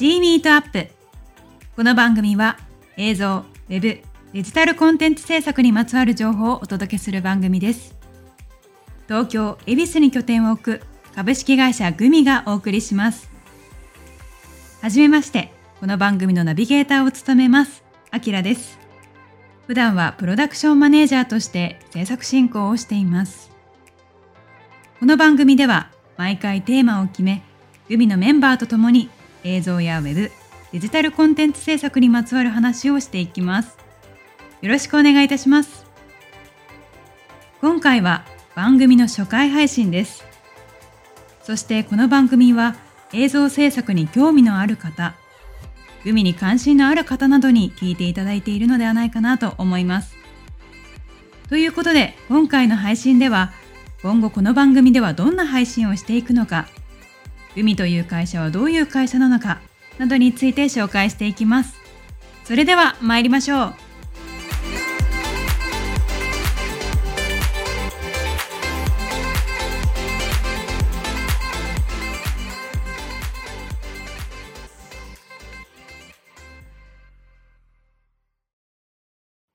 G ミートアップこの番組は映像、ウェブ、デジタルコンテンツ制作にまつわる情報をお届けする番組です。東京恵比寿に拠点を置く株式会社グミがお送りします。はじめましてこの番組のナビゲーターを務めますあきらです。普段はプロダクションマネージャーとして制作進行をしています。この番組では毎回テーマを決めグミのメンバーと共に映像やウェブデジタルコンテンツ制作にまつわる話をしていきます。よろしくお願いいたします。今回は番組の初回配信です。そしてこの番組は映像制作に興味のある方グミに関心のある方などに聞いていただいているのではないかなと思います。ということで今回の配信では今後この番組ではどんな配信をしていくのかグミという会社はどういう会社なのかなどについて紹介していきますそれでは参りましょう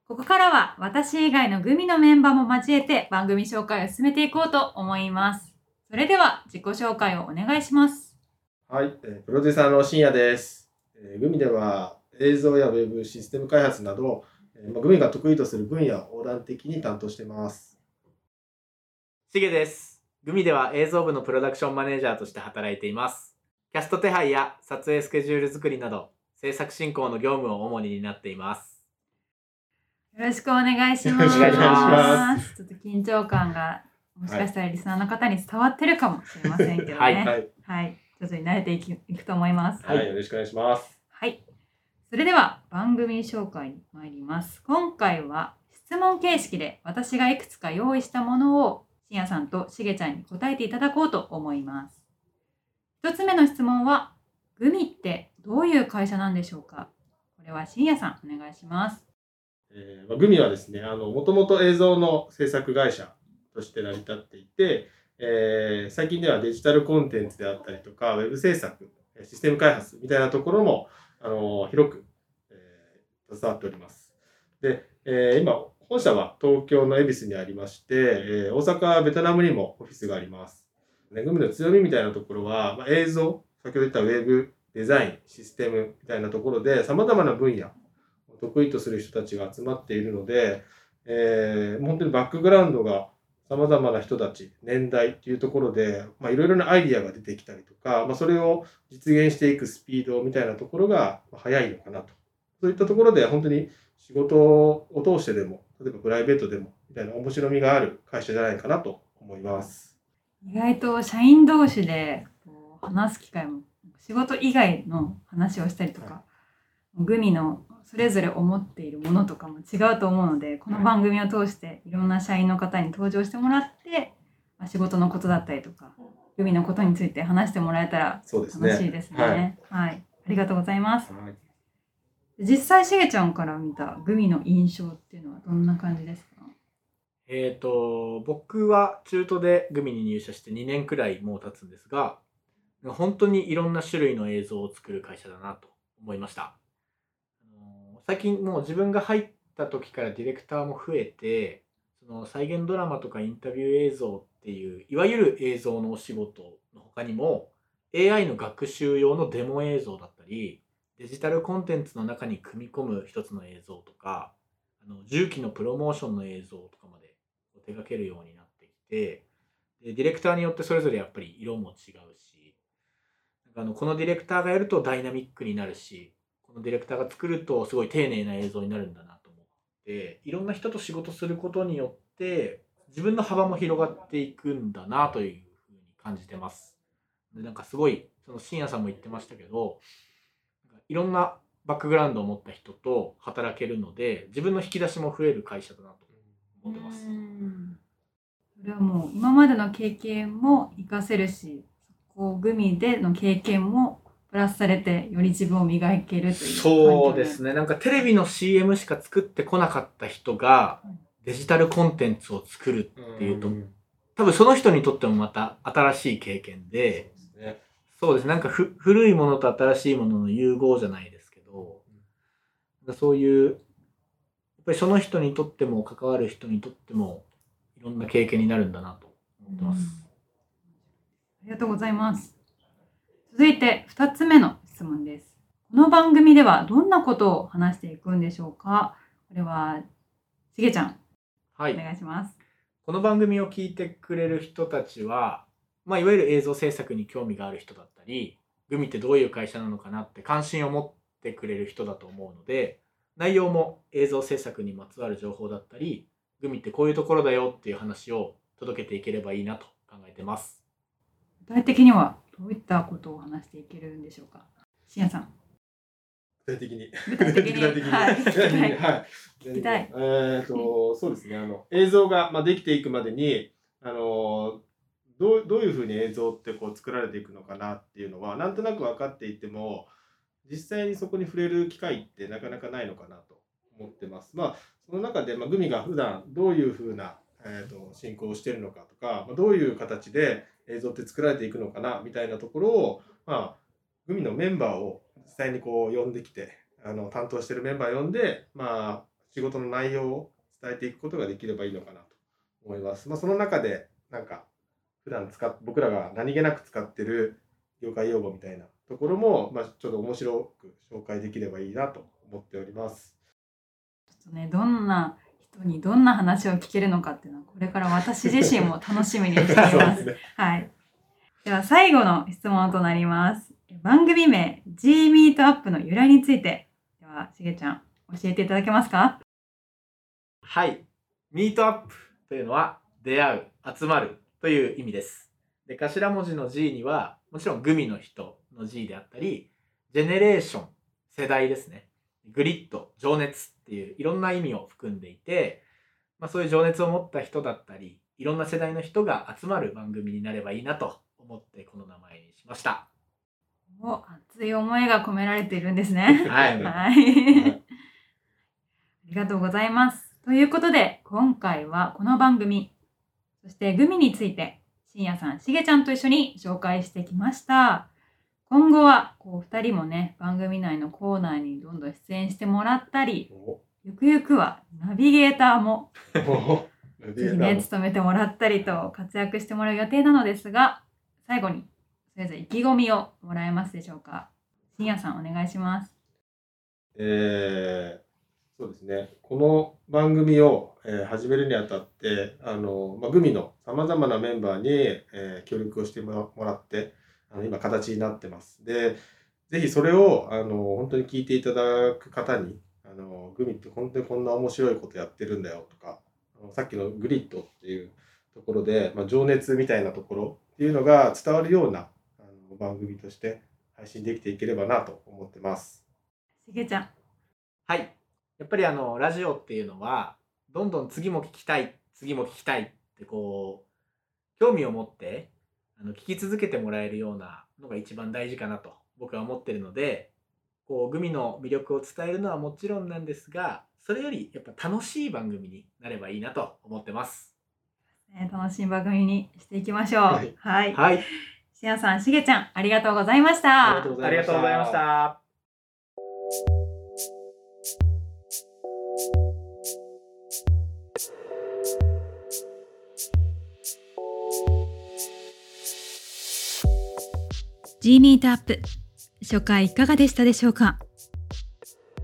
ここからは私以外のグミのメンバーも交えて番組紹介を進めていこうと思います。それでは自己紹介をお願いします。はい、えープロデューサーの深夜です。えーグミでは映像やウェブ、システム開発など、えーまあグミが得意とする分野を横断的に担当しています。しげです。グミでは映像部のプロダクションマネージャーとして働いています。キャスト手配や撮影スケジュール作りなど、制作進行の業務を主に担っています。よろしくお願いします。よろしくお願いしまちょっと緊張感がもしかしたらリスナーの方に伝わってるかもしれませんけどね。はいはい、はい。徐々に慣れていきいくと思います。はい、よろしくお願いします。はい。それでは番組紹介に参ります。今回は質問形式で私がいくつか用意したものをしんやさんとしげちゃんに答えていただこうと思います。一つ目の質問は、グミってどういう会社なんでしょうか？これはしんやさんお願いします。えーまあ、グミはですね、あの、もともと映像の制作会社として成り立っていて、えー最近ではデジタルコンテンツであったりとか、ウェブ制作、システム開発みたいなところも、あの広く、えー携わっております。で、えー今、本社は東京の恵比寿にありまして、え大阪、ベトナムにもオフィスがあります。ね、グミの強みみたいなところは、まあ、映像、先ほど言ったウェブ、デザイン、システムみたいなところで、様々な分野を、得意とする人たちが集まっているので、えー本当にバックグラウンドが様々な人たち、年代っていうところで、いろいろなアイディアが出てきたりとか、まあ、それを実現していくスピードみたいなところが早いのかなと。そういったところで本当に仕事を通してでも、例えばプライベートでも、みたいな面白みがある会社じゃないかなと思います。意外と社員同士で話す機会も仕事以外の話をしたりとか、グミのそれぞれ思っているものとかも違うと思うのでこの番組を通していろんな社員の方に登場してもらって、まあ、仕事のことだったりとかグミのことについて話してもらえたらそうですね。楽しいですね。はいはい、ありがとうございます。はい実際しげちゃんから見たグミの印象っていうのはどんな感じですか？えっ、と、僕は中途でグミに入社して2年くらいもう経つんですが、本当にいろんな種類の映像を作る会社だなと思いました。最近もう自分が入った時からディレクターも増えて、その再現ドラマとかインタビュー映像っていう、いわゆる映像のお仕事の他にも、AI の学習用のデモ映像だったり、デジタルコンテンツの中に組み込む一つの映像とか、あの重機のプロモーションの映像とかまで手掛けるようになってきてでディレクターによってそれぞれやっぱり色も違うしなんかあのこのディレクターがやるとダイナミックになるしのディレクターが作るとすごい丁寧な映像になるんだなと思っていろんな人と仕事することによって自分の幅も広がっていくんだなというふうに感じてます。でなんかすごいその深夜さんも言ってましたけどなんかいろんなバックグラウンドを持った人と働けるので自分の引き出しも増える会社だなと思ってます。うんそれはもう今までの経験も活かせるしこうグミでの経験もプラスされてより自分を磨けるというそうですね。ねなんかテレビの CM しか作ってこなかった人がデジタルコンテンツを作るっていうとん。多分その人にとってもまた新しい経験でね。そうです。なんかふ古いものと新しいものの融合じゃないですけど、なんかそういうやっぱりその人にとっても関わる人にとってもいろんな経験になるんだなと思ってます。ありがとうございます。続いて2つ目の質問です。この番組ではどんなことを話していくんでしょうか？これは、しげちゃん、おはい、願いします。この番組を聞いてくれる人たちは、まあ、いわゆる映像制作に興味がある人だったりグミってどういう会社なのかなって関心を持ってくれる人だと思うので内容も映像制作にまつわる情報だったりグミってこういうところだよっていう話を届けていければいいなと考えてます。具体的にはどういったことを話していけるんでしょうか？しんやさん。具体的に。具体的に。はいはい。聞きたいえっと、そうですね。あの、映像が、まあ、できていくまでに、あの、どうどういうふうに映像ってこう作られていくのかなっていうのはなんとなく分かっていても実際にそこに触れる機会ってなかなかないのかなと思ってます。まあその中で、まあ、グミが普段どういうふうな、えー、と進行をしているのかとか、まあ、どういう形で映像って作られていくのかなみたいなところを、まあ、グミのメンバーを実際にこう呼んできてあの担当してるメンバー呼んで、まあ、仕事の内容を伝えていくことができればいいのかなと思います。まあ、その中でなんか普段使っ僕らが何気なく使ってる業界用語みたいなところも、まあ、ちょっと面白く紹介できればいいなと思っております。ちょっとね、どんな人にどんな話を聞けるのかって、これから私自身も楽しみにしています。ね。はい。では最後の質問となります。番組名 G ミートアップの由来について、ではしげちゃん教えていただけますか？はい。ミートアップというのは出会う、集まるという意味です。で、頭文字の G には、もちろんグミの人の G であったり、ジェネレーション、世代ですね。グリッド、情熱っていういろんな意味を含んでいて、まあ、そういう情熱を持った人だったり、いろんな世代の人が集まる番組になればいいなと思ってこの名前にしました。お熱い思いが込められているんですね。はいはい。ありがとうございます。ということで、今回はこの番組、そしてグミについて、しんやさん、しげちゃんと一緒に紹介してきました。今後は、こう、二人もね、番組内のコーナーにどんどん出演してもらったり、おゆくゆくはナビゲーターもお ぜひね、務めてもらったりと活躍してもらう予定なのですが、最後に、それぞれ意気込みをもらえますでしょうか。しんやさん、お願いします。えーそうですね。この番組を、えー始めるにあたって、あの、まあ、グミのさまざまなメンバーに、えー協力をしてもらって、あの今形になってます。で、ぜひそれを、あの、本当に聞いていただく方に、あの、グミって本当にこんな面白いことやってるんだよとか、あのさっきのグリッドっていうところで、まあ、情熱みたいなところっていうのが伝わるようなあの番組として配信できていければなと思ってます。しげちゃん。はい。やっぱりあの、ラジオっていうのは、どんどん次も聞きたい、次も聞きたいってこう、興味を持って、あの、聞き続けてもらえるようなのが一番大事かなと僕は思ってるので、こう、グミの魅力を伝えるのはもちろんなんですが、それよりやっぱ楽しい番組になればいいなと思ってます。ね楽しい番組にしていきましょう。ははいい。はい。はい。しやさん、しげちゃん、ありがとうございました。ありがとうござありがとうございました。G ミートアップ初回いかがでしたでしょうか？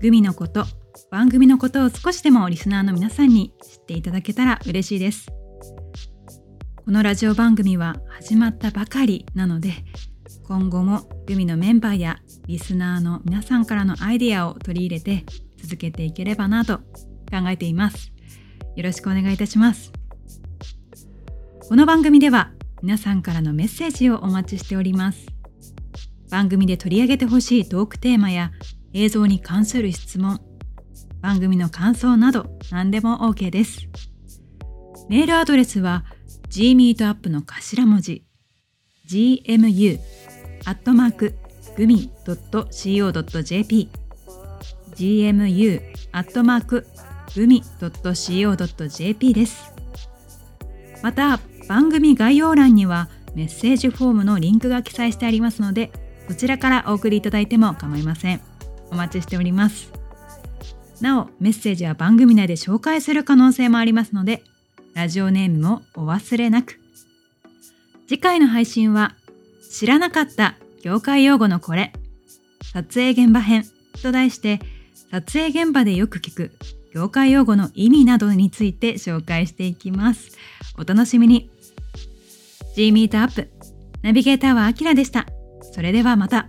グミのこと番組のことを少しでもリスナーの皆さんに知っていただけたら嬉しいです。このラジオ番組は始まったばかりなので今後もグミのメンバーやリスナーの皆さんからのアイデアを取り入れて続けていければなと考えています。よろしくお願いいたします。この番組では皆さんからのメッセージをお待ちしております。番組で取り上げてほしいトークテーマや映像に関する質問番組の感想など何でも OK です。メールアドレスは gmeetup の頭文字 gmu アットマークグミ .co.jp gmu アットマークグミ .co.jp です。また番組概要欄にはメッセージフォームのリンクが記載してありますのでそちらからお送りいただいても構いません。お待ちしております。なおメッセージは番組内で紹介する可能性もありますのでラジオネームもお忘れなく。次回の配信は知らなかった業界用語のこれ撮影現場編と題して撮影現場でよく聞く業界用語の意味などについて紹介していきます。お楽しみに。G ミートアップナビゲーターはアキラでした。それではまた。